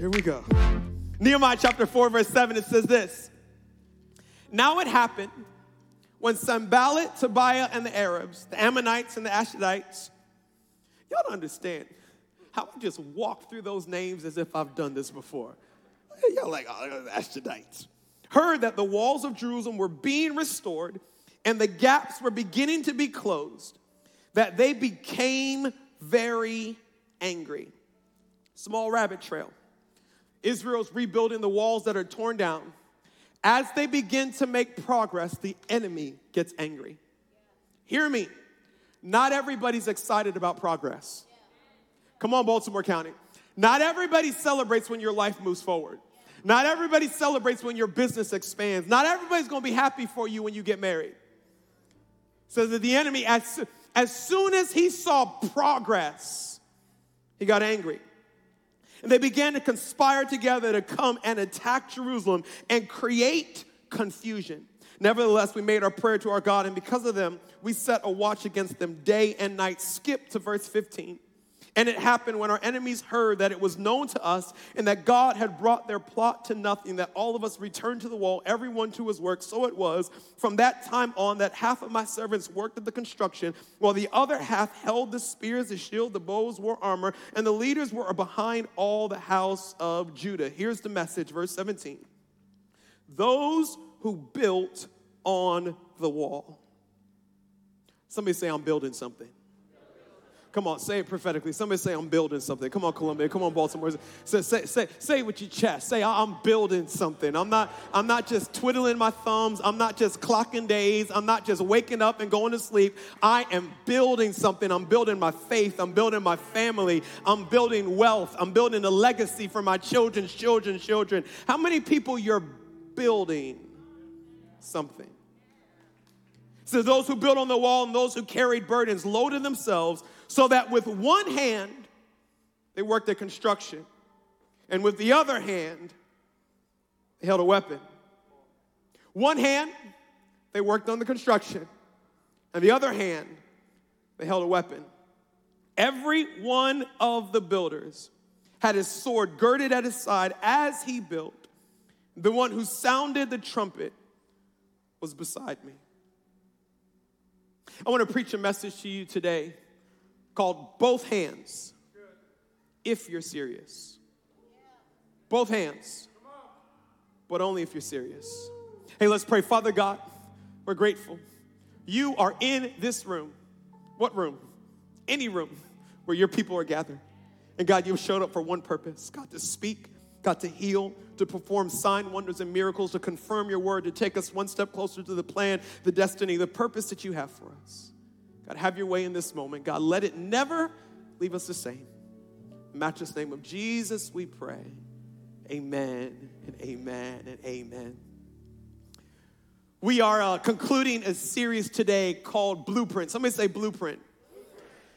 Here we go. Nehemiah chapter 4, verse 7, it says this. Now it happened when Sanballat, Tobiah, and the Arabs, the Ammonites, and the Ashdodites, y'all don't understand how I just walk through those names as if I've done this before. Y'all like, oh, the Ashdodites. Heard that the walls of Jerusalem were being restored and the gaps were beginning to be closed, that they became very angry. Small rabbit trail. Israel's rebuilding the walls that are torn down. As they begin to make progress, the enemy gets angry. Hear me. Not everybody's excited about progress. Come on, Baltimore County. Not everybody celebrates when your life moves forward. Not everybody celebrates when your business expands. Not everybody's gonna be happy for you when you get married. So that the enemy, as, as soon as he saw progress, he got angry. And they began to conspire together to come and attack Jerusalem and create confusion. Nevertheless, we made our prayer to our God, and because of them, we set a watch against them day and night. Skip to verse 15. And it happened when our enemies heard that it was known to us and that God had brought their plot to nothing, that all of us returned to the wall, everyone to his work. So it was from that time on that half of my servants worked at the construction, while the other half held the spears, the shield, the bows, wore armor, and the leaders were behind all the house of Judah. Here's the message, verse 17. Those who built on the wall. Somebody say, I'm building something. Come on, say it prophetically. Somebody say, I'm building something. Come on, Columbia. Come on, Baltimore. Say, say, say, say it with your chest. Say, I'm building something. I'm not, I'm not just twiddling my thumbs. I'm not just clocking days. I'm not just waking up and going to sleep. I am building something. I'm building my faith. I'm building my family. I'm building wealth. I'm building a legacy for my children's children's children. How many people you're building something? So those who built on the wall and those who carried burdens loaded themselves so that with one hand, they worked at construction, and with the other hand, they held a weapon. One hand, they worked on the construction, and the other hand, they held a weapon. Every one of the builders had his sword girded at his side as he built. The one who sounded the trumpet was beside me. I want to preach a message to you today called Both Hands if you're serious. Both hands, but only if you're serious. Hey, let's pray. Father God, we're grateful. You are in this room. What room? Any room where your people are gathered. And God, you've showed up for one purpose God, to speak, God, to heal, to perform sign, wonders, and miracles, to confirm your word, to take us one step closer to the plan, the destiny, the purpose that you have for us. God, have your way in this moment. God, let it never leave us the same. matchless name of Jesus, we pray. Amen and amen and amen. We are uh, concluding a series today called Blueprint. Somebody say Blueprint.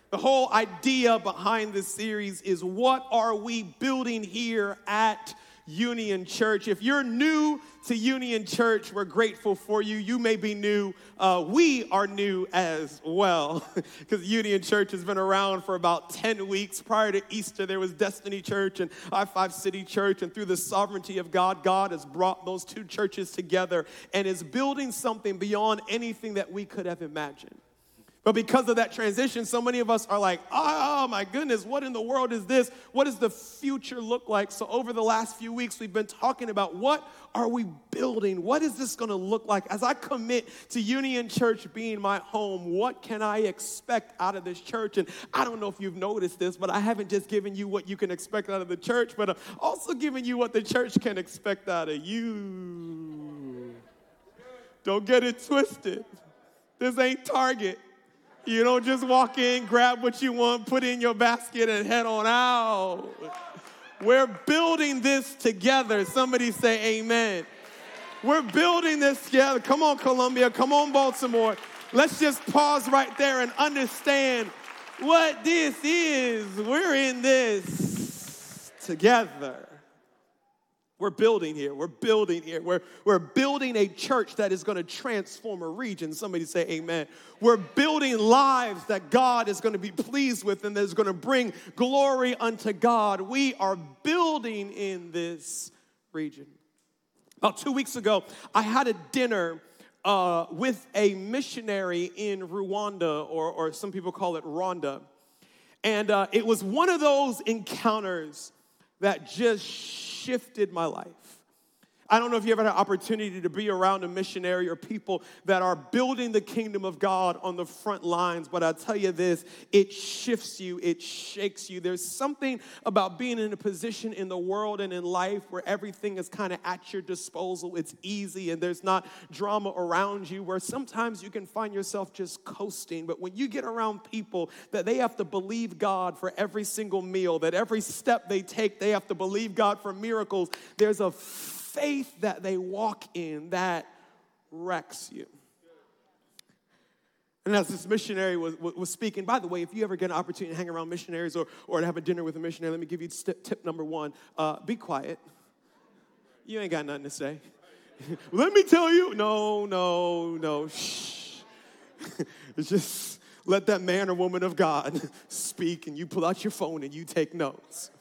The whole idea behind this series is what are we building here at Union Church. If you're new to Union Church, we're grateful for you. You may be new. Uh, we are new as well because Union Church has been around for about 10 weeks. Prior to Easter, there was Destiny Church and I 5 City Church. And through the sovereignty of God, God has brought those two churches together and is building something beyond anything that we could have imagined. But because of that transition, so many of us are like, oh, oh my goodness, what in the world is this? What does the future look like? So, over the last few weeks, we've been talking about what are we building? What is this gonna look like? As I commit to Union Church being my home, what can I expect out of this church? And I don't know if you've noticed this, but I haven't just given you what you can expect out of the church, but I'm also giving you what the church can expect out of you. Don't get it twisted. This ain't Target. You don't just walk in, grab what you want, put in your basket, and head on out. We're building this together. Somebody say amen. We're building this together. Come on, Columbia. Come on, Baltimore. Let's just pause right there and understand what this is. We're in this together. We're building here. We're building here. We're, we're building a church that is going to transform a region. Somebody say amen. We're building lives that God is going to be pleased with and that is going to bring glory unto God. We are building in this region. About two weeks ago, I had a dinner uh, with a missionary in Rwanda, or, or some people call it Rwanda. And uh, it was one of those encounters that just shifted my life. I don't know if you ever had an opportunity to be around a missionary or people that are building the kingdom of God on the front lines, but I tell you this, it shifts you, it shakes you. There's something about being in a position in the world and in life where everything is kind of at your disposal. It's easy and there's not drama around you, where sometimes you can find yourself just coasting. But when you get around people that they have to believe God for every single meal, that every step they take, they have to believe God for miracles, there's a faith that they walk in that wrecks you. And as this missionary was, was speaking, by the way, if you ever get an opportunity to hang around missionaries or, or to have a dinner with a missionary, let me give you tip, tip number one uh, be quiet. You ain't got nothing to say. let me tell you. No, no, no. Shh. just let that man or woman of God speak, and you pull out your phone and you take notes.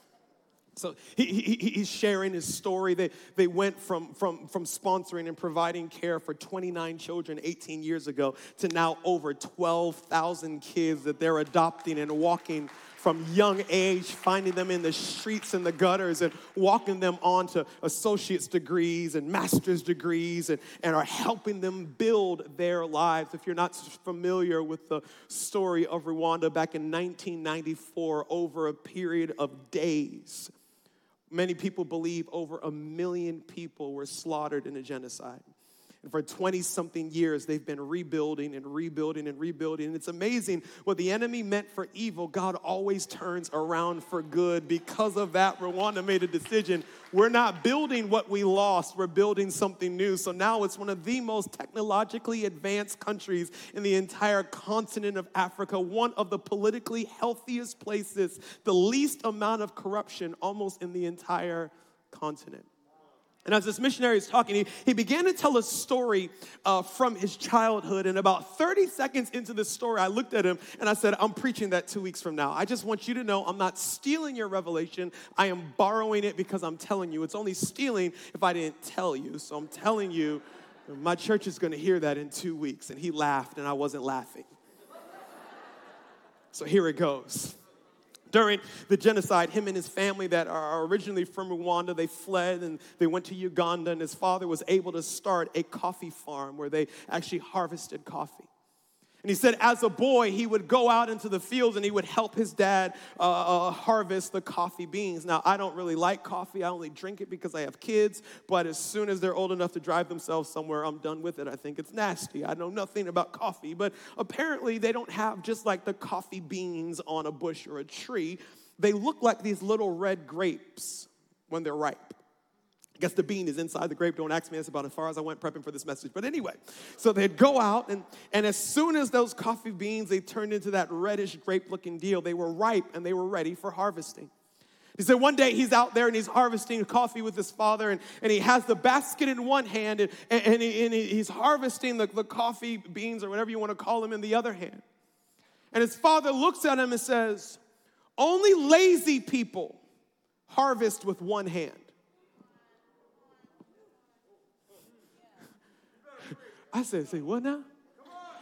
So he, he, he's sharing his story. They, they went from, from, from sponsoring and providing care for 29 children 18 years ago to now over 12,000 kids that they're adopting and walking from young age, finding them in the streets and the gutters and walking them on to associate's degrees and master's degrees and, and are helping them build their lives. If you're not familiar with the story of Rwanda back in 1994, over a period of days, Many people believe over a million people were slaughtered in a genocide. And for 20 something years, they've been rebuilding and rebuilding and rebuilding. And it's amazing what the enemy meant for evil, God always turns around for good. Because of that, Rwanda made a decision. We're not building what we lost, we're building something new. So now it's one of the most technologically advanced countries in the entire continent of Africa, one of the politically healthiest places, the least amount of corruption almost in the entire continent. And as this missionary is talking, he, he began to tell a story uh, from his childhood. And about 30 seconds into the story, I looked at him and I said, I'm preaching that two weeks from now. I just want you to know I'm not stealing your revelation. I am borrowing it because I'm telling you. It's only stealing if I didn't tell you. So I'm telling you, my church is going to hear that in two weeks. And he laughed, and I wasn't laughing. So here it goes. During the genocide, him and his family that are originally from Rwanda, they fled and they went to Uganda, and his father was able to start a coffee farm where they actually harvested coffee. And he said, as a boy, he would go out into the fields and he would help his dad uh, uh, harvest the coffee beans. Now, I don't really like coffee. I only drink it because I have kids. But as soon as they're old enough to drive themselves somewhere, I'm done with it. I think it's nasty. I know nothing about coffee. But apparently, they don't have just like the coffee beans on a bush or a tree. They look like these little red grapes when they're ripe. I guess the bean is inside the grape. Don't ask me. That's about as far as I went prepping for this message. But anyway, so they'd go out, and, and as soon as those coffee beans, they turned into that reddish grape looking deal, they were ripe and they were ready for harvesting. He said one day he's out there and he's harvesting coffee with his father, and, and he has the basket in one hand, and, and, he, and he's harvesting the, the coffee beans or whatever you want to call them in the other hand. And his father looks at him and says, Only lazy people harvest with one hand. I said, say what now?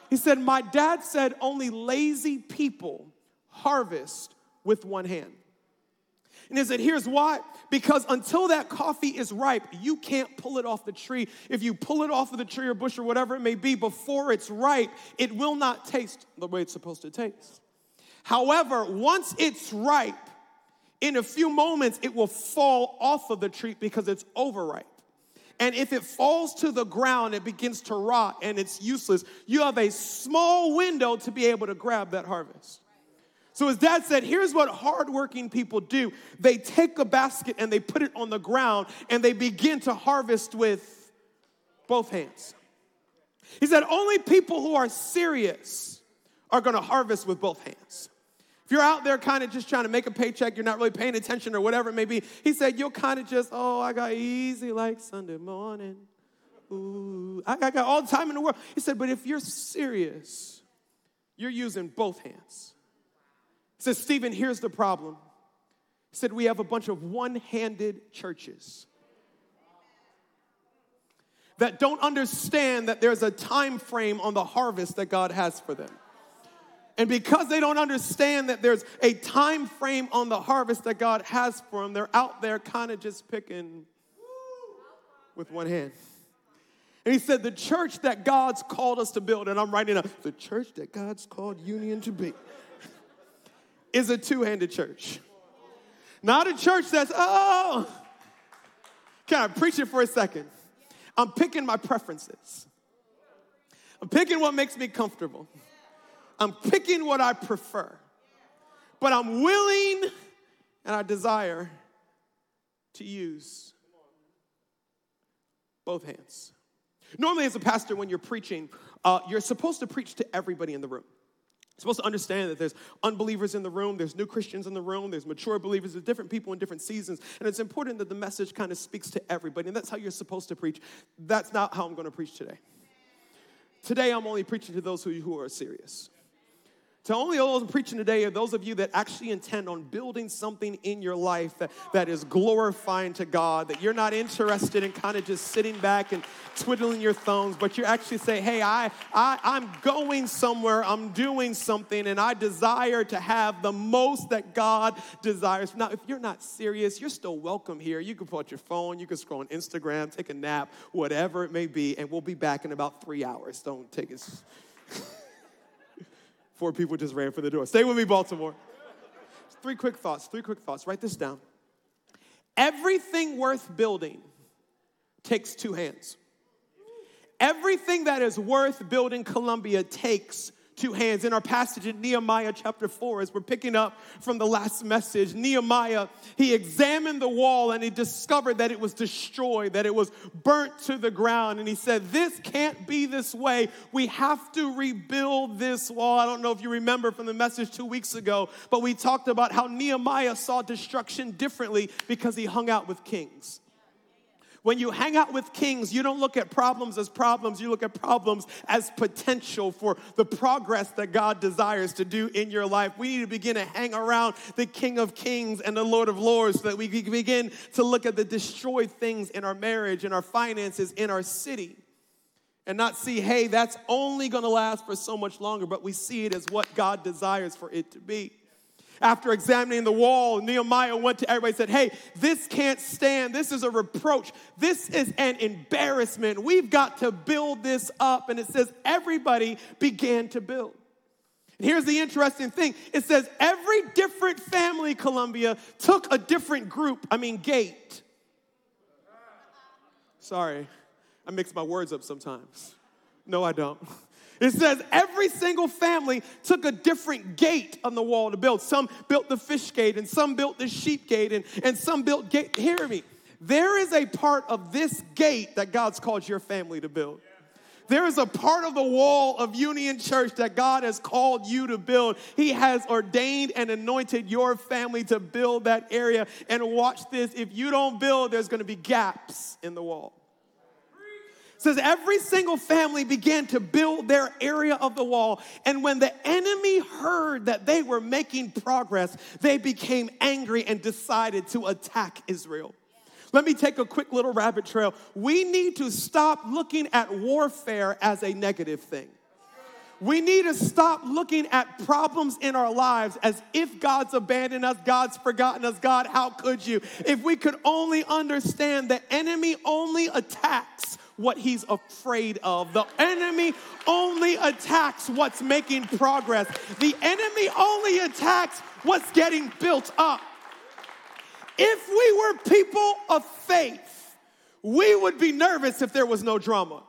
He said, my dad said only lazy people harvest with one hand. And he said, here's why. Because until that coffee is ripe, you can't pull it off the tree. If you pull it off of the tree or bush or whatever it may be before it's ripe, it will not taste the way it's supposed to taste. However, once it's ripe, in a few moments, it will fall off of the tree because it's overripe. And if it falls to the ground, it begins to rot and it's useless. You have a small window to be able to grab that harvest. So his dad said, here's what hardworking people do. They take a basket and they put it on the ground and they begin to harvest with both hands. He said, only people who are serious are gonna harvest with both hands. You're out there kind of just trying to make a paycheck, you're not really paying attention or whatever it may be, he said, you'll kind of just, oh, I got easy like Sunday morning. Ooh, I got all the time in the world. He said, but if you're serious, you're using both hands. He said, Stephen, here's the problem. He said, we have a bunch of one handed churches that don't understand that there's a time frame on the harvest that God has for them. And because they don't understand that there's a time frame on the harvest that God has for them, they're out there kind of just picking with one hand. And he said, The church that God's called us to build, and I'm writing up, the church that God's called Union to be, is a two handed church. Not a church that's, oh, can I preach it for a second? I'm picking my preferences. I'm picking what makes me comfortable. I'm picking what I prefer. But I'm willing and I desire to use both hands. Normally, as a pastor, when you're preaching, uh, you're supposed to preach to everybody in the room. You're supposed to understand that there's unbelievers in the room, there's new Christians in the room, there's mature believers, there's different people in different seasons. And it's important that the message kind of speaks to everybody. And that's how you're supposed to preach. That's not how I'm going to preach today. Today, I'm only preaching to those who, who are serious. To only those I'm preaching today are those of you that actually intend on building something in your life that, that is glorifying to God, that you're not interested in kind of just sitting back and twiddling your thumbs, but you actually say, hey, I, I, I'm going somewhere, I'm doing something, and I desire to have the most that God desires. Now, if you're not serious, you're still welcome here. You can put your phone, you can scroll on Instagram, take a nap, whatever it may be, and we'll be back in about three hours. Don't take it. Four people just ran for the door. Stay with me, Baltimore. Three quick thoughts, three quick thoughts. Write this down. Everything worth building takes two hands. Everything that is worth building Columbia takes two hands. In our passage in Nehemiah chapter 4, as we're picking up from the last message, Nehemiah, he examined the wall and he discovered that it was destroyed, that it was burnt to the ground. And he said, This can't be this way. We have to rebuild this wall. I don't know if you remember from the message two weeks ago, but we talked about how Nehemiah saw destruction differently because he hung out with kings. When you hang out with kings, you don't look at problems as problems, you look at problems as potential for the progress that God desires to do in your life. We need to begin to hang around the King of Kings and the Lord of Lords so that we begin to look at the destroyed things in our marriage, in our finances, in our city. And not see, hey, that's only gonna last for so much longer, but we see it as what God desires for it to be after examining the wall, Nehemiah went to everybody and said, Hey, this can't stand. This is a reproach. This is an embarrassment. We've got to build this up. And it says, Everybody began to build. And here's the interesting thing it says, Every different family, Columbia, took a different group, I mean, gate. Sorry, I mix my words up sometimes. No, I don't. It says every single family took a different gate on the wall to build. Some built the fish gate, and some built the sheep gate, and, and some built gate. Hear me. There is a part of this gate that God's called your family to build. There is a part of the wall of Union Church that God has called you to build. He has ordained and anointed your family to build that area. And watch this if you don't build, there's to be gaps in the wall says every single family began to build their area of the wall. And when the enemy heard that they were making progress, they became angry and decided to attack Israel. Let me take a quick little rabbit trail. We need to stop looking at warfare as a negative thing. We need to stop looking at problems in our lives as if God's abandoned us, God's forgotten us. God, how could you? If we could only understand the enemy only attacks what he's afraid of. The enemy only attacks what's making progress. The enemy only attacks what's getting built up. If we were people of faith, we would be nervous if there was no drama.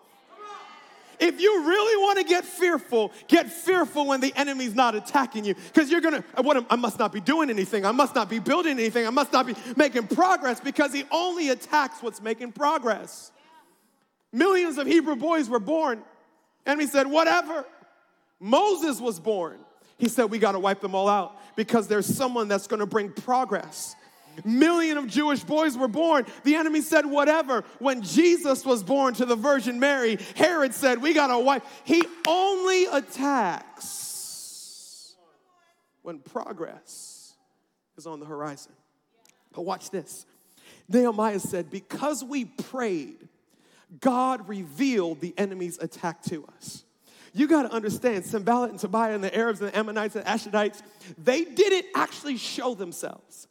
If you really want to get fearful, get fearful when the enemy's not attacking you. Because you're going to, what, I must not be doing anything. I must not be building anything. I must not be making progress because he only attacks what's making progress. Millions of Hebrew boys were born. And he said, whatever. Moses was born. He said, We got to wipe them all out because there's someone that's going to bring progress. Million of Jewish boys were born. The enemy said, whatever. When Jesus was born to the Virgin Mary, Herod said, We got to wipe. He only attacks when progress is on the horizon. But watch this. Nehemiah said, Because we prayed, God revealed the enemy's attack to us. You got to understand, Sanballat and Tobiah and the Arabs and the Ammonites and Ashdodites, they didn't actually show themselves.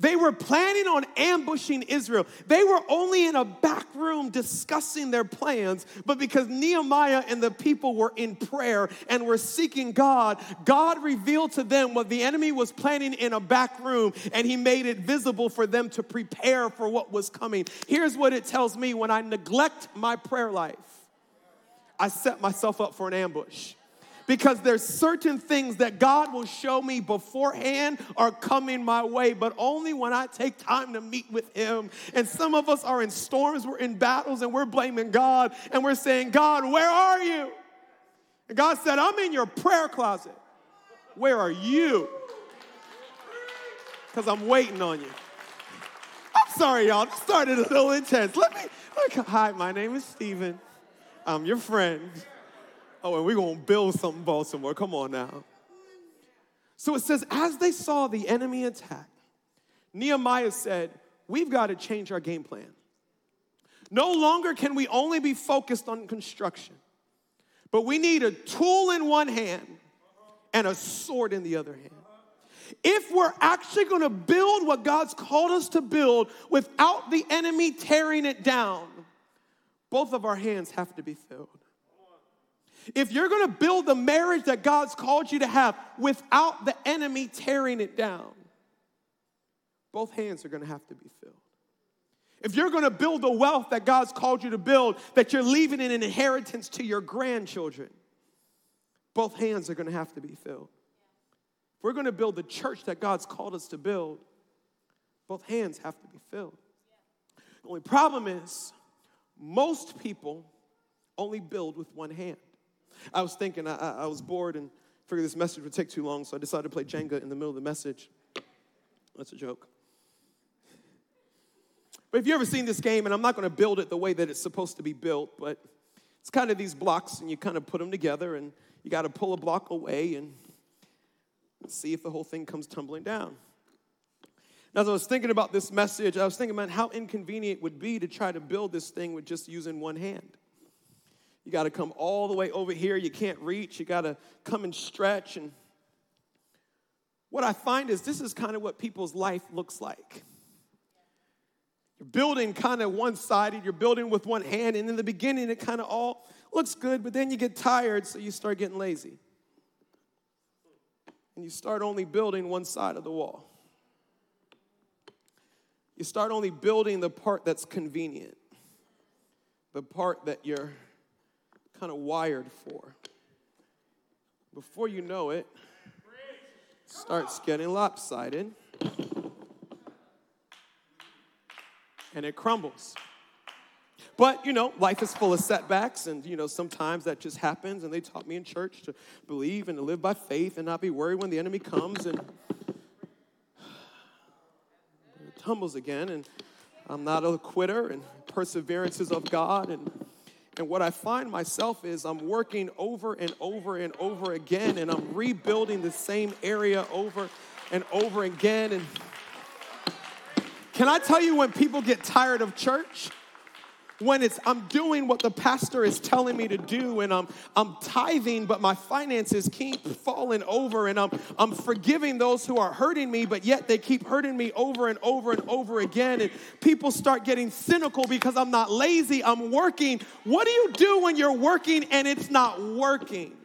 They were planning on ambushing Israel. They were only in a back room discussing their plans, but because Nehemiah and the people were in prayer and were seeking God, God revealed to them what the enemy was planning in a back room and he made it visible for them to prepare for what was coming. Here's what it tells me when I neglect my prayer life, I set myself up for an ambush because there's certain things that God will show me beforehand are coming my way, but only when I take time to meet with Him. And some of us are in storms, we're in battles, and we're blaming God, and we're saying, God, where are you? And God said, I'm in your prayer closet. Where are you? Because I'm waiting on you. I'm sorry, y'all. This started a little intense. Let me, me hi, my name is Stephen. I'm your friend. Oh, and we're going to build something, Baltimore. Come on now. So it says, as they saw the enemy attack, Nehemiah said, We've got to change our game plan. No longer can we only be focused on construction, but we need a tool in one hand and a sword in the other hand. If we're actually going to build what God's called us to build without the enemy tearing it down, both of our hands have to be filled. If you're gonna build the marriage that God's called you to have without the enemy tearing it down, both hands are gonna have to be filled. If you're gonna build the wealth that God's called you to build, that you're leaving an inheritance to your grandchildren, both hands are gonna have to be filled. If we're gonna build the church that God's called us to build, both hands have to be filled. The only problem is, most people only build with one hand. I was thinking, I, I was bored and figured this message would take too long, so I decided to play Jenga in the middle of the message. That's a joke. But if you've ever seen this game, and I'm not going to build it the way that it's supposed to be built, but it's kind of these blocks, and you kind of put them together, and you got to pull a block away and see if the whole thing comes tumbling down. Now, as I was thinking about this message, I was thinking about how inconvenient it would be to try to build this thing with just using one hand. You got to come all the way over here. You can't reach. You got to come and stretch. And what I find is this is kind of what people's life looks like. You're building kind of one sided, you're building with one hand, and in the beginning, it kind of all looks good, but then you get tired, so you start getting lazy. And you start only building one side of the wall. You start only building the part that's convenient, the part that you're kind of wired for. Before you know it, it starts getting lopsided and it crumbles. But, you know, life is full of setbacks, and, you know, sometimes that just happens. And they taught me in church to believe and to live by faith and not be worried when the enemy comes and tumbles again. And I'm not a quitter, and perseverance is of God. And and what I find myself is I'm working over and over and over again, and I'm rebuilding the same area over and over again. And can I tell you when people get tired of church? When it's I'm doing what the pastor is telling me to do and I'm I'm tithing but my finances keep falling over and I'm I'm forgiving those who are hurting me but yet they keep hurting me over and over and over again. And people start getting cynical because I'm not lazy I'm working. What do you do when you're working and it's not working?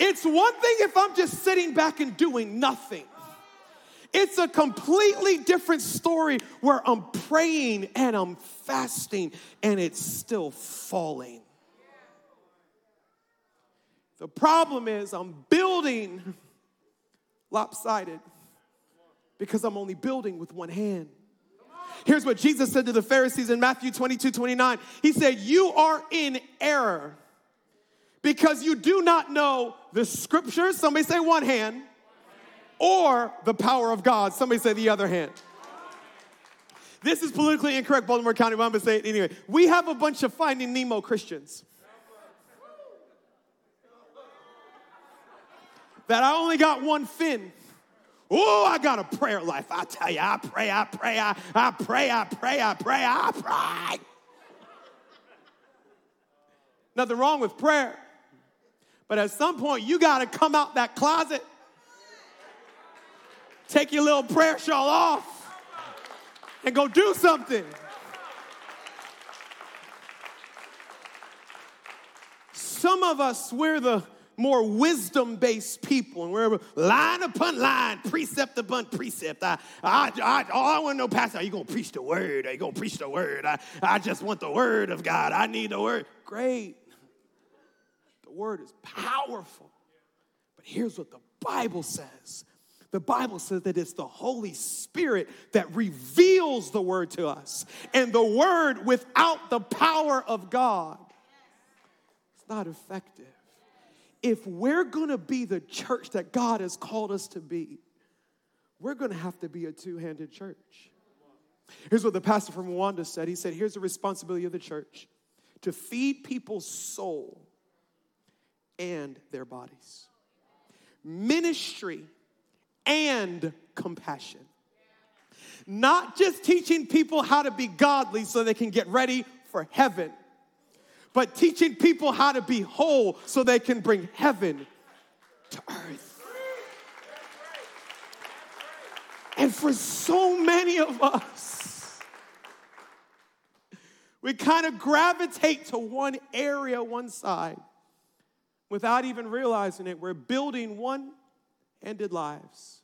It's one thing if I'm just sitting back and doing nothing it's a completely different story where I'm praying and I'm fasting and it's still falling. The problem is I'm building lopsided because I'm only building with one hand. Here's what Jesus said to the Pharisees in Matthew 22 29. He said, You are in error because you do not know the scriptures. Somebody say one hand, or the power of God. Somebody say the other hand. This is politically incorrect, Baltimore County, but I'm gonna say it anyway. We have a bunch of Finding Nemo Christians. That I only got one fin. Oh, I got a prayer life. I tell you, I pray, I pray, I, I pray, I pray, I pray, I pray. Nothing wrong with prayer. But at some point, you got to come out that closet, take your little prayer shawl off, and go do something. Some of us, we're the more wisdom based people, and we're line upon line, precept upon precept. I, I, I, all I want to know, Pastor, are you going to preach the word? Are you going to preach the word? I, I just want the word of God. I need the word. Great. The word is powerful. But here's what the Bible says the Bible says that it's the Holy Spirit that reveals the word to us. And the word without the power of God, it's not effective if we're gonna be the church that God has called us to be, we're gonna have to be a two handed church. Here's what the pastor from Rwanda said He said, Here's the responsibility of the church to feed people's soul and their bodies, ministry and compassion. Not just teaching people how to be godly so they can get ready for heaven but teaching people how to be whole so they can bring heaven to earth. And for so many of us, we kind of gravitate to one area, one side, without even realizing it. We're building one ended lives.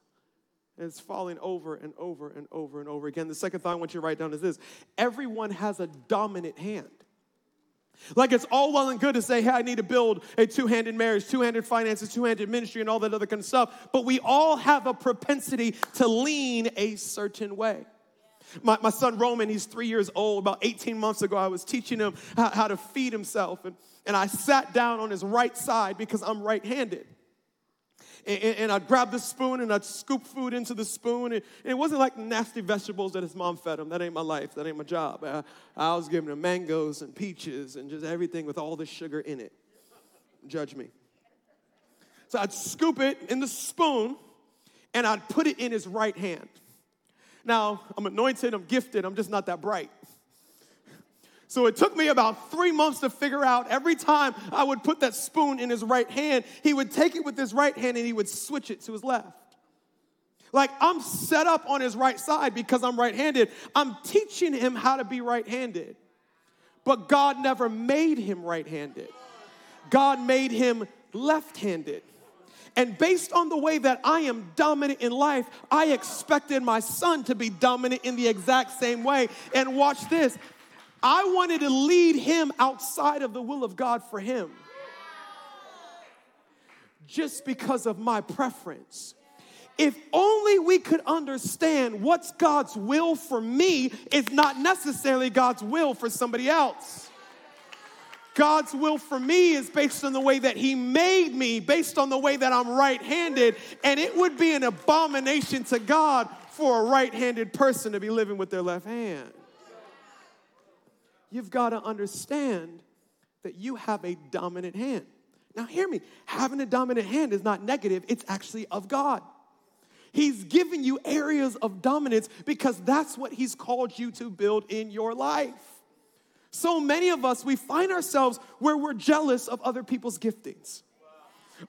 And it's falling over and over and over and over again. The second thought I want you to write down is this everyone has a dominant hand. Like it's all well and good to say, hey, I need to build a two handed marriage, two handed finances, two handed ministry, and all that other kind of stuff. But we all have a propensity to lean a certain way. My, my son Roman, he's three years old. About 18 months ago, I was teaching him how, how to feed himself. And, and I sat down on his right side because I'm right handed and, and I'd grab the spoon and I'd scoop food into the spoon. And, and, it wasn't like nasty vegetables that his mom fed him. That ain't my life. That ain't my job. I, I was giving him mangoes and peaches and just everything with all the sugar in it. Judge me. So I'd scoop it in the spoon and I'd put it in his right hand. Now, I'm anointed, I'm gifted, I'm just not that bright. So it took me about three months to figure out every time I would put that spoon in his right hand, he would take it with his right hand and he would switch it to his left. Like I'm set up on his right side because I'm right handed. I'm teaching him how to be right handed. But God never made him right handed, God made him left handed. And based on the way that I am dominant in life, I expected my son to be dominant in the exact same way. And watch this I wanted to lead him outside of the will of God for him just because of my preference. If only we could understand what's God's will for me is not necessarily God's will for somebody else. God's will for me is based on the way that He made me, based on the way that I'm right handed, and it would be an abomination to God for a right handed person to be living with their left hand you've got to understand that you have a dominant hand. Now, hear me having a dominant hand is not negative, it's actually of God. He's given you areas of dominance because that's what He's called you to build in your life. So many of us, we find ourselves where we're jealous of other people's giftings.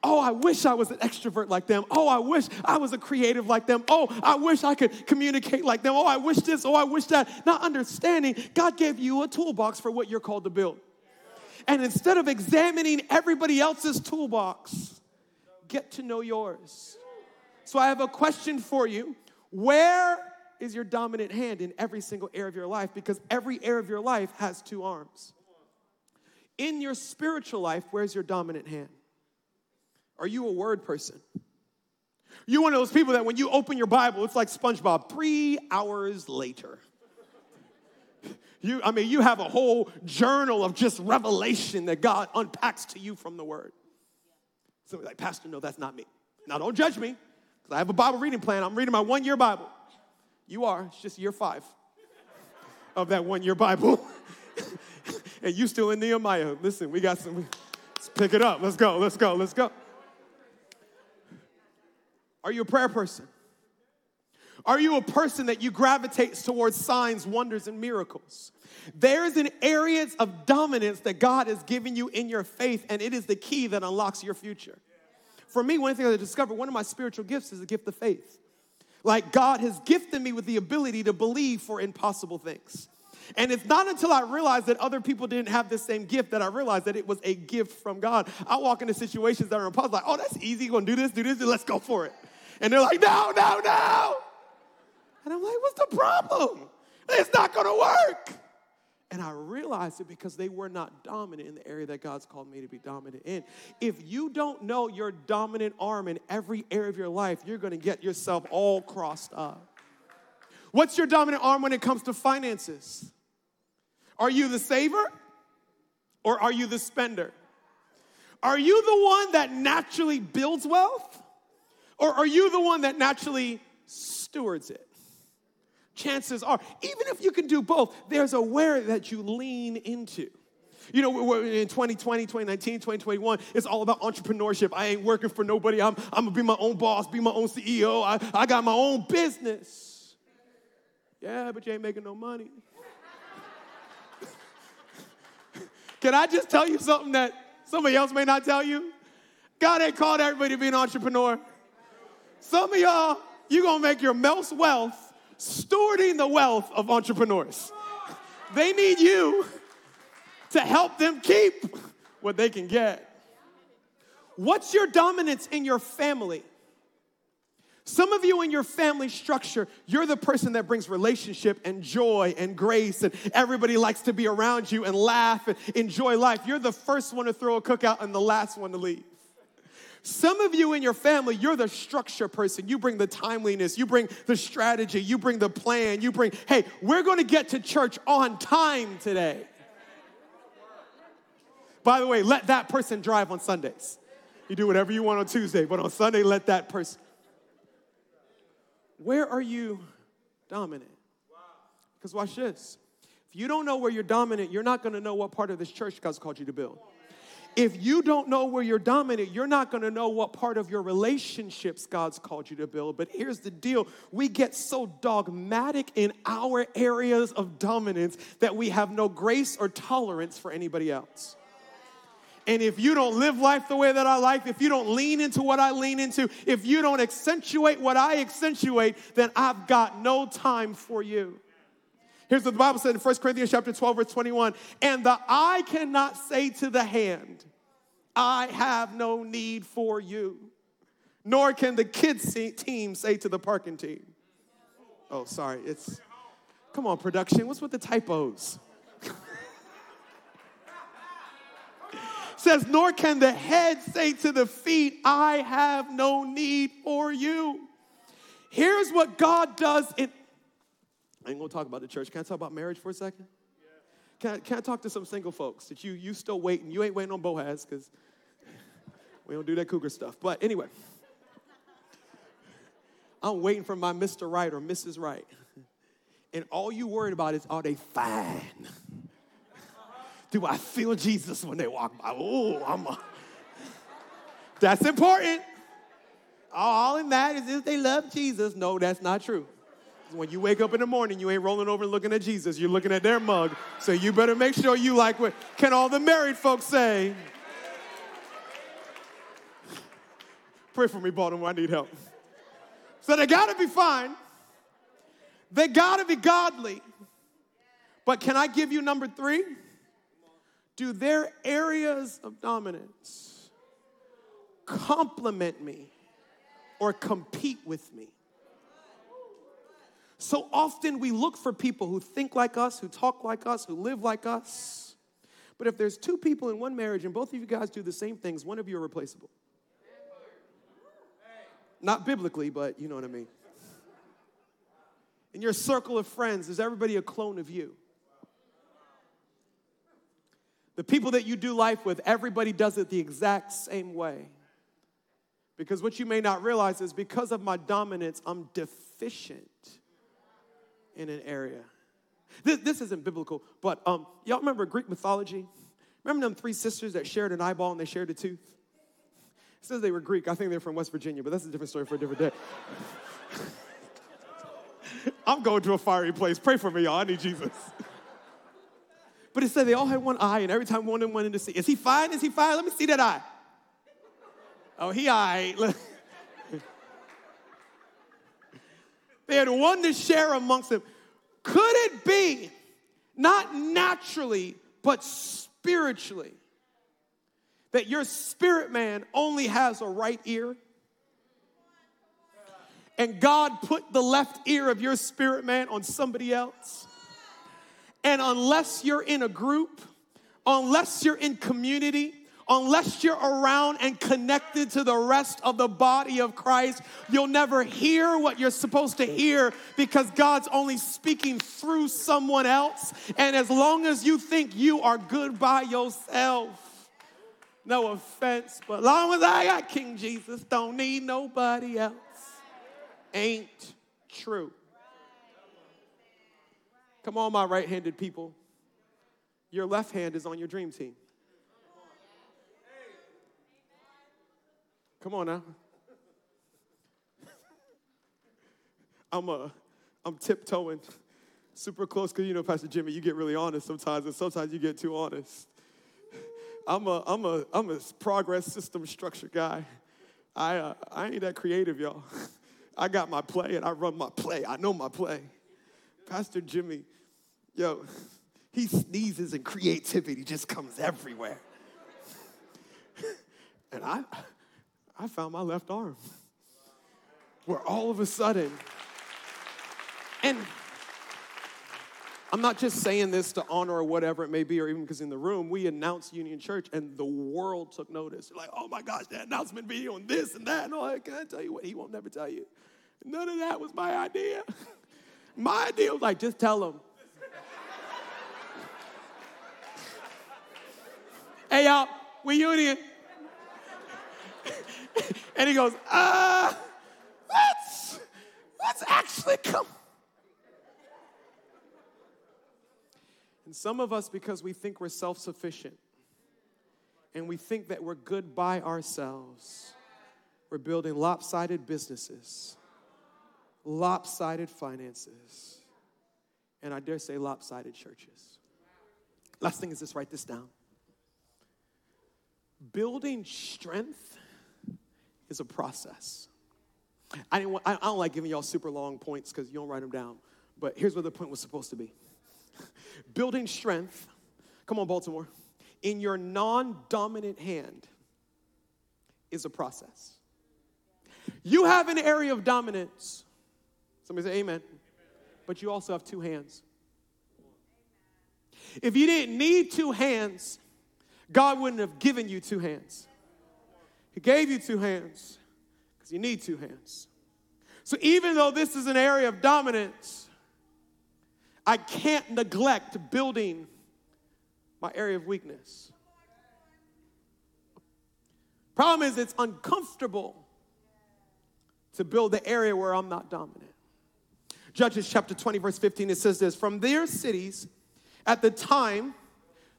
Oh, I wish I was an extrovert like them. Oh, I wish I was a creative like them. Oh, I wish I could communicate like them. Oh, I wish this. Oh, I wish that. Not understanding, God gave you a toolbox for what you're called to build. And instead of examining everybody else's toolbox, get to know yours. So I have a question for you. Where is your dominant hand in every single area of your life? Because every area of your life has two arms. In your spiritual life, where's your dominant hand? Are you a word person? You one of those people that when you open your Bible, it's like SpongeBob, three hours later. You, I mean, you have a whole journal of just revelation that God unpacks to you from the word. So like, Pastor, no, that's not me. Now don't judge me, because I have a Bible reading plan. I'm reading my one-year Bible. You are, it's just year five of that one-year Bible. and you still in Nehemiah. Listen, we got some, let's pick it up. Let's go, let's go, let's go. Are you a prayer person? Are you a person that you gravitates towards signs, wonders, and miracles? There's an area of dominance that God has given you in your faith, and it is the key that unlocks your future. For me, one thing I discovered, one of my spiritual gifts is the gift of faith. Like God has gifted me with the ability to believe for impossible things. And it's not until I realized that other people didn't have the same gift that I realized that it was a gift from God. I walk into situations that are impossible, like, oh, that's easy, gonna do this, do this, let's go for it. And they're like, no, no, no. And I'm like, what's the problem? It's not gonna work. And I realized it because they were not dominant in the area that God's called me to be dominant in. If you don't know your dominant arm in every area of your life, you're gonna get yourself all crossed up. What's your dominant arm when it comes to finances? Are you the saver or are you the spender? Are you the one that naturally builds wealth or are you the one that naturally stewards it? chances are, even if you can do both, there's a where that you lean into. You know, in 2020, 2019, 2021, it's all about entrepreneurship. I ain't working for nobody. I'm, I'm gonna be my own boss, be my own CEO. I, I got my own business. Yeah, but you ain't making no money. Can I just tell you something that somebody else may not tell you? God ain't called everybody to be an entrepreneur. Some of y'all, you're gonna make your most wealth stewarding the wealth of entrepreneurs. They need you to help them keep what they can get. What's your dominance in your family? Some of you in your family structure, you're the person that brings relationship and joy and grace, and everybody likes to be around you and laugh and enjoy life. You're the first one to throw a cookout and the last one to leave. Some of you in your family, you're the structure person. You bring the timeliness, you bring the strategy, you bring the plan, you bring, hey, we're going to get to church on time today. By the way, let that person drive on Sundays. You do whatever you want on Tuesday, but on Sunday, let that person. Where are you dominant? Because watch this. If you don't know where you're dominant, you're not going to know what part of this church God's called you to build. If you don't know where you're dominant, you're not gonna know what part of your relationships God's called you to build. But here's the deal we get so dogmatic in our areas of dominance that we have no grace or tolerance for anybody else. And if you don't live life the way that I like, if you don't lean into what I lean into, if you don't accentuate what I accentuate, then I've got no time for you. Here's what the Bible said in 1 Corinthians chapter 12, verse 21. And the eye cannot say to the hand, I have no need for you. Nor can the kids team say to the parking team. Oh, sorry. It's come on, production. What's with the typos? says, nor can the head say to the feet, I have no need for you. Here's what God does in I ain't gonna talk about the church. Can I talk about marriage for a second? Can I, can I talk to some single folks that you you still waiting? You ain't waiting on Boaz because we don't do that cougar stuff. But anyway, I'm waiting for my Mr. Right or Mrs. Right, and all you worried about is are they fine? Do I feel Jesus when they walk by? Oh, I'm a. That's important. All in that is if they love Jesus. No, that's not true. When you wake up in the morning, you ain't rolling over looking at Jesus. You're looking at their mug. So you better make sure you like what can all the married folks say? Pray for me, Baltimore. I need help. So they gotta be fine. They gotta be godly. But can I give you number three? Do their areas of dominance complement me or compete with me? So often we look for people who think like us, who talk like us, who live like us. But if there's two people in one marriage and both of you guys do the same things, one of you are replaceable. Not biblically, but you know what I mean. In your circle of friends, is everybody a clone of you? The people that you do life with, everybody does it the exact same way. Because what you may not realize is because of my dominance, I'm deficient in an area. This, this isn't biblical, but um, y'all remember Greek mythology? Remember them three sisters that shared an eyeball and they shared a tooth? It says they were Greek. I think they're from West Virginia, but that's a different story for a different day. I'm going to a fiery place. Pray for me, y'all. I need Jesus. But it said they all had one eye, and every time one of them went in to see, is he fine? Is he fine? Let me see that eye. Oh, he eye. They had one to share amongst them. Could it be, not naturally, but spiritually, that your spirit man only has a right ear? And God put the left ear of your spirit man on somebody else? And unless you're in a group, unless you're in community, unless you're around and connected to the rest of the body of Christ, you'll never hear what you're supposed to hear because God's only speaking through someone else. And as long as you think you are good by yourself, no offense, but long as I got King Jesus, don't need nobody else. Ain't true. Come on, my right handed people. Your left hand is on your dream team. Come on now. I'm uh, I'm tiptoeing super close because you know, Pastor Jimmy, you get really honest sometimes, and sometimes you get too honest. I'm a I'm a I'm a progress system structure guy. I uh, I ain't that creative, y'all. I got my play and I run my play. I know my play. Pastor Jimmy, yo, he sneezes and creativity just comes everywhere. and I I found my left arm. Where all of a sudden, and I'm not just saying this to honor or whatever it may be, or even because in the room, we announced Union Church and the world took notice. They're like, oh my gosh, that announcement video and this and that. And all that. Can I tell you what? He won't never tell you. None of that was my idea. my idea was like, just tell them. hey, y'all, we Union. And he goes, uh, let's, let's actually come. And some of us, because we think we're self sufficient and we think that we're good by ourselves, we're building lopsided businesses, lopsided finances, and I dare say lopsided churches. Last thing is this write this down. Building strength is a process. I, didn't want, I don't like giving y'all super long points because you don't write them down. But here's what the point was supposed to be building strength, come on, Baltimore, in your non dominant hand is a process. You have an area of dominance. Somebody say amen. But you also have two hands. If you didn't need two hands, God wouldn't have given you two hands. He gave you two hands because you need two hands. So even though this is an area of dominance, I can't neglect building my area of weakness. Problem is, it's uncomfortable to build the area where I'm not dominant. Judges chapter 20, verse 15, it says this From their cities, at the time,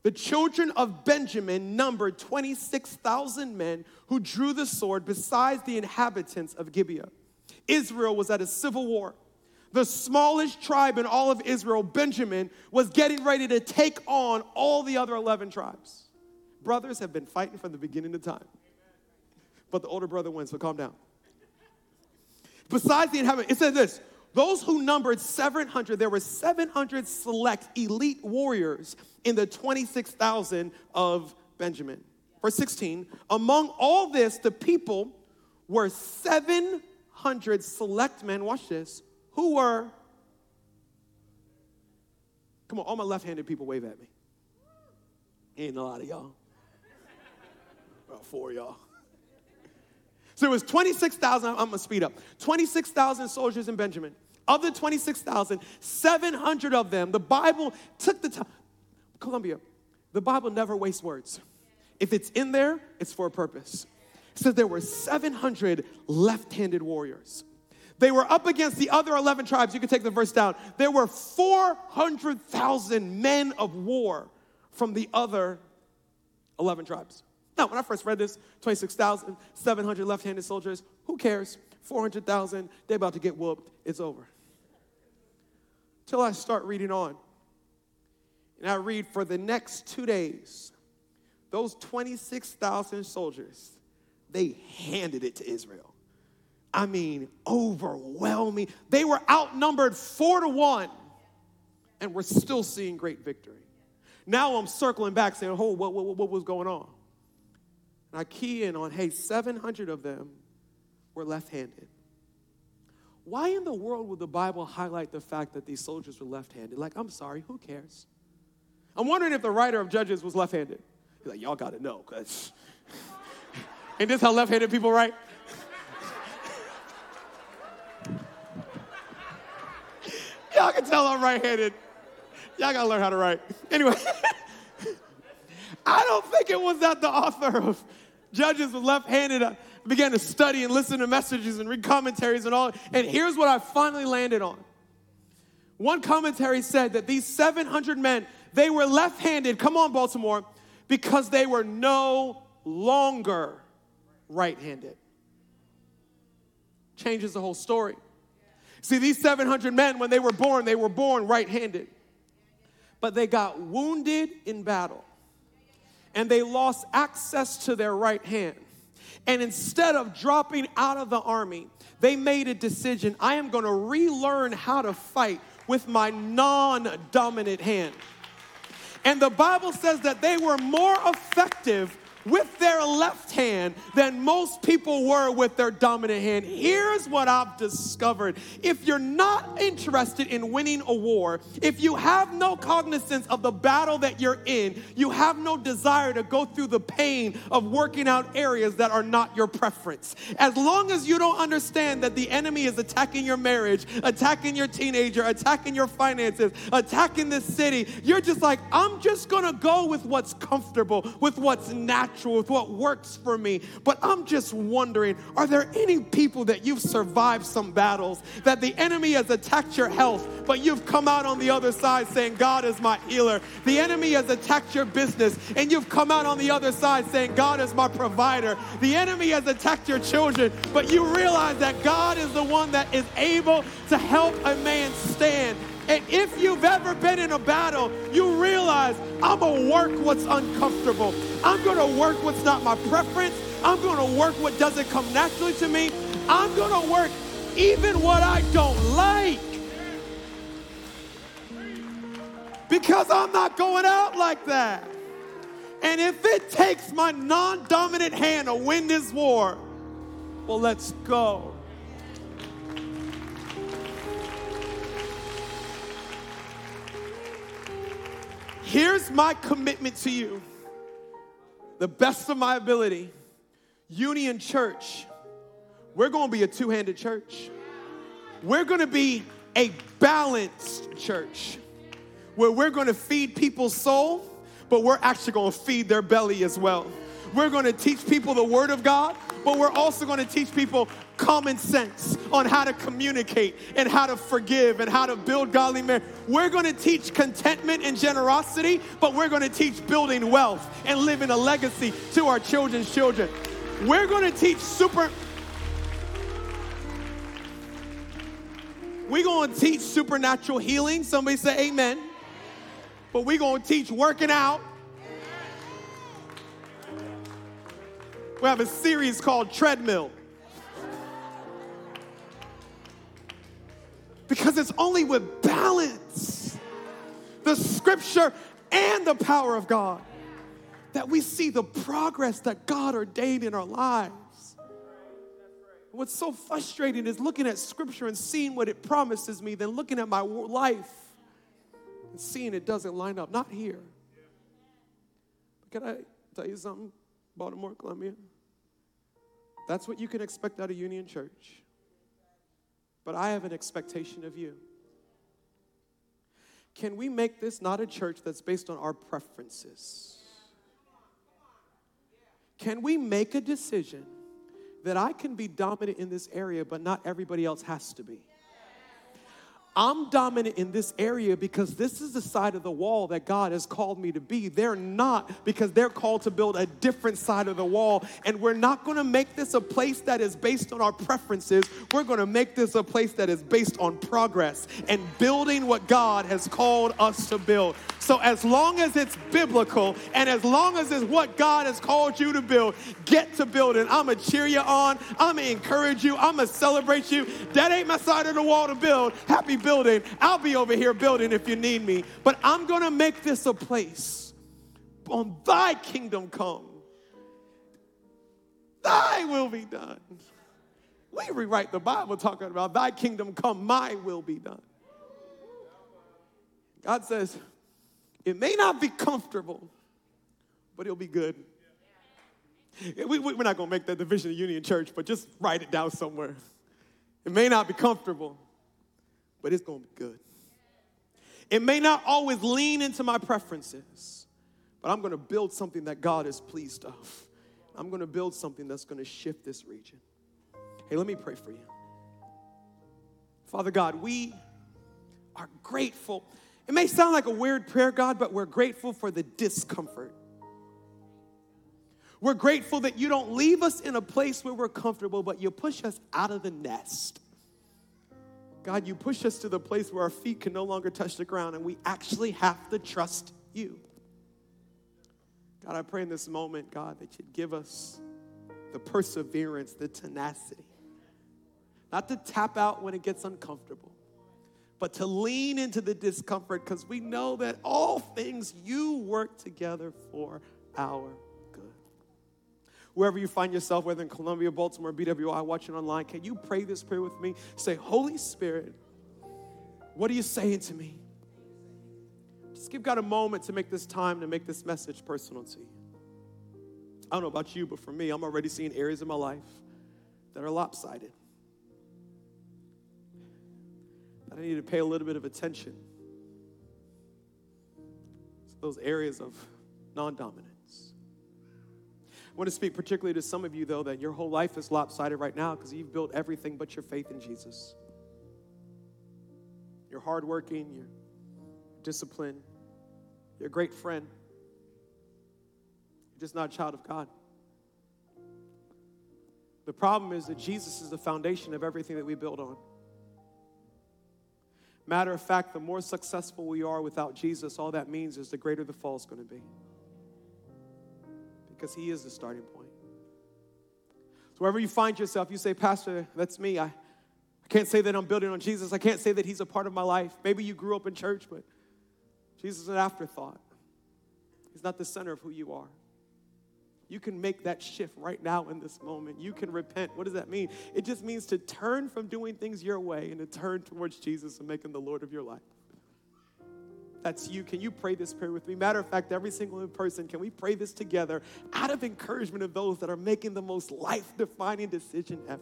the children of Benjamin numbered 26,000 men who drew the sword besides the inhabitants of Gibeah. Israel was at a civil war. The smallest tribe in all of Israel, Benjamin, was getting ready to take on all the other 11 tribes. Brothers have been fighting from the beginning of time. But the older brother wins, so calm down. Besides the inhabitants, it says this those who numbered 700, there were 700 select elite warriors in the 26,000 of Benjamin. Verse 16, among all this, the people were 700 select men, watch this, who were, come on, all my left handed people wave at me. Ain't a lot of y'all. About four y'all. So it was 26,000, I'm gonna speed up. 26,000 soldiers in Benjamin. Of the 26,000, 700 of them, the Bible took the time, Columbia, The Bible never wastes words. If it's in there, it's for a purpose. Says there were 700 left handed warriors. They were up against the other 11 tribes. You can take the verse down. There were 400,000 men of war from the other 11 tribes. Now, when I first read this, 26,700 left handed soldiers, who cares? 400,000, they're about to get whooped. It's over. Till I start reading on. And I read for the next two days, those 26,000 soldiers, they handed it to Israel. I mean, overwhelming. They were outnumbered four to one, and we're still seeing great victory. Now I'm circling back saying, oh, what, what, what was going on? And I key in on, hey, 700 of them were left handed. Why in the world would the Bible highlight the fact that these soldiers were left handed? Like, I'm sorry, who cares? I'm wondering if the writer of Judges was left handed. He's like, y'all gotta know, because. Ain't this how left handed people write? y'all can tell I'm right handed. Y'all gotta learn how to write. Anyway, I don't think it was that the author of Judges was left handed. Began to study and listen to messages and read commentaries and all. And here's what I finally landed on. One commentary said that these 700 men, they were left handed, come on, Baltimore, because they were no longer right handed. Changes the whole story. See, these 700 men, when they were born, they were born right handed. But they got wounded in battle and they lost access to their right hand. And instead of dropping out of the army, they made a decision I am going to relearn how to fight with my non dominant hand. And the Bible says that they were more effective with their left hand than most people were with their dominant hand. Here's what I've discovered if you're not interested in winning a war, if you have no cognizance of the battle that you're in, you have no desire to go through the pain of working out areas that are not your preference. As long as you don't understand that the enemy is attacking your marriage, attacking your teenager, attacking your finances, attacking this city, you're just like, I'm just gonna go with what's comfortable, with what's natural natural, with what works for me. But I'm just wondering are there any people that you've survived some battles, that the enemy has attacked your health, but you've come out on the other side saying, God is my healer? The enemy has attacked your business, and you've come out on the other side saying, God is my provider. The enemy has attacked your children, but you realize that God is the one that is able to help a man stand. And if you've ever been in a battle, you realize I'm gonna work what's uncomfortable. I'm gonna work what's not my preference. I'm gonna work what doesn't come naturally to me. I'm gonna work even what I don't like. Because I'm not going out like that. And if it takes my non dominant hand to win this war, well, let's go. Here's my commitment to you the best of my ability, Union Church, we're gonna be a two handed church. We're gonna be a balanced church where we're gonna feed people's soul, but we're actually gonna feed their belly as well. We're gonna teach people the Word of God, but we're also gonna teach people common sense on how to communicate and how to forgive and how to build godly marriage. We're going to teach contentment and generosity, but we're going to teach building wealth and living a legacy to our children's children. We're going to teach super We're going to teach supernatural healing. Somebody say amen. But we're going to teach working out. We have a series called Treadmill. Because it's only with balance, the scripture and the power of God, that we see the progress that God ordained in our lives. What's so frustrating is looking at scripture and seeing what it promises me, then looking at my life and seeing it doesn't line up. Not here. Can I tell you something, Baltimore, Columbia? That's what you can expect out of Union Church but I have an expectation of you. can we make this not a church that's based on our preferences? Can we make a decision that I can be dominant in this area, but not everybody else has to be? I'm dominant in this area because this is the side of the wall that God has called me to be. They're not because they're called to build a different side of the wall. And we're not going to make this a place that is based on our preferences. We're going to make this a place that is based on progress and building what God has called us to build. So, as long as it's biblical and as long as it's what God has called you to build, get to building. I'm going to cheer you on. I'm going to encourage you. I'm going to celebrate you. That ain't my side of the wall to build. Happy building. I'll be over here building if you need me. But I'm going to make this a place on thy kingdom come. Thy will be done. We rewrite the Bible talking about thy kingdom come, my will be done. God says, it may not be comfortable, but it'll be good. We, are not going to make that division of Union Church, but just write it down somewhere. It may not be comfortable, but it's going to be good. It may not always lean into my preferences, but I'm going to build something that God is pleased of. I'm going to build something that's going to shift this region. Hey, let me pray for you. Father God, we are grateful. It may sound like a weird prayer, God, but we're grateful for the discomfort. We're grateful that you don't leave us in a place where we're comfortable, but you push us out of the nest. God, you push us to the place where our feet can no longer touch the ground and we actually have to trust you. God, I pray in this moment, God, that you'd give us the perseverance, the tenacity, not to tap out when it gets uncomfortable, but to lean into the discomfort because we know that all things you work together for our wherever you find yourself, whether in Columbia, Baltimore, BWI, watching online, can you pray this prayer with me? Say, Holy Spirit, what are you saying to me? Just give God a moment to make this time to make this message personal to you. I don't know about you, but for me, I'm already seeing areas of my life that are lopsided. That I need to pay a little bit of attention to those areas of non dominance. I want to speak particularly to some of you, though, that your whole life is lopsided right now because you've built everything but your faith in Jesus. You're hardworking, you're disciplined, you're a great friend. You're just not a child of God. The problem is that Jesus is the foundation of everything that we build on. Matter of fact, the more successful we are without Jesus, all that means is the greater the fall is going to be because He is the starting point. So, wherever you find yourself, you say, Pastor, that's me. I, I can't say that I'm building on Jesus. I can't say that He's a part of my life. Maybe you grew up in church, but Jesus is an afterthought. He's not the center of who you are. You can make that shift right now in this moment. You can repent. What does that mean? It just means to turn from doing things your way and to turn towards Jesus and make him the Lord of your life that's you, can you pray this prayer with me? Matter of fact, every single person, can we pray this together out of encouragement of those that are making the most life defining decision ever?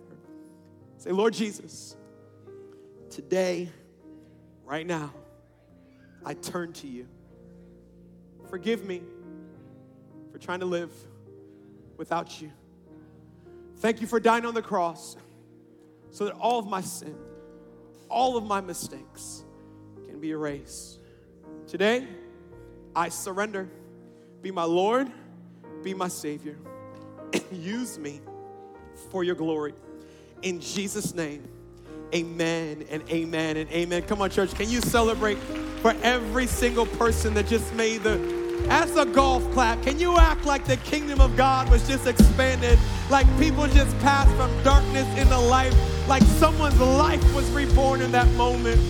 Say, Lord Jesus, today, right now, I turn to you. Forgive me for trying to live without you. Thank you for dying on the cross so that all of my sin, all of my mistakes can be erased. Today, I surrender. Be my Lord, be my Savior. Use me for your glory. In Jesus' name, amen and amen and amen. Come on, church. Can you celebrate for every single person that just made the as a golf clap, can you act like the kingdom of God was just expanded? Like people just passed from darkness into light, like someone's life was reborn in that moment?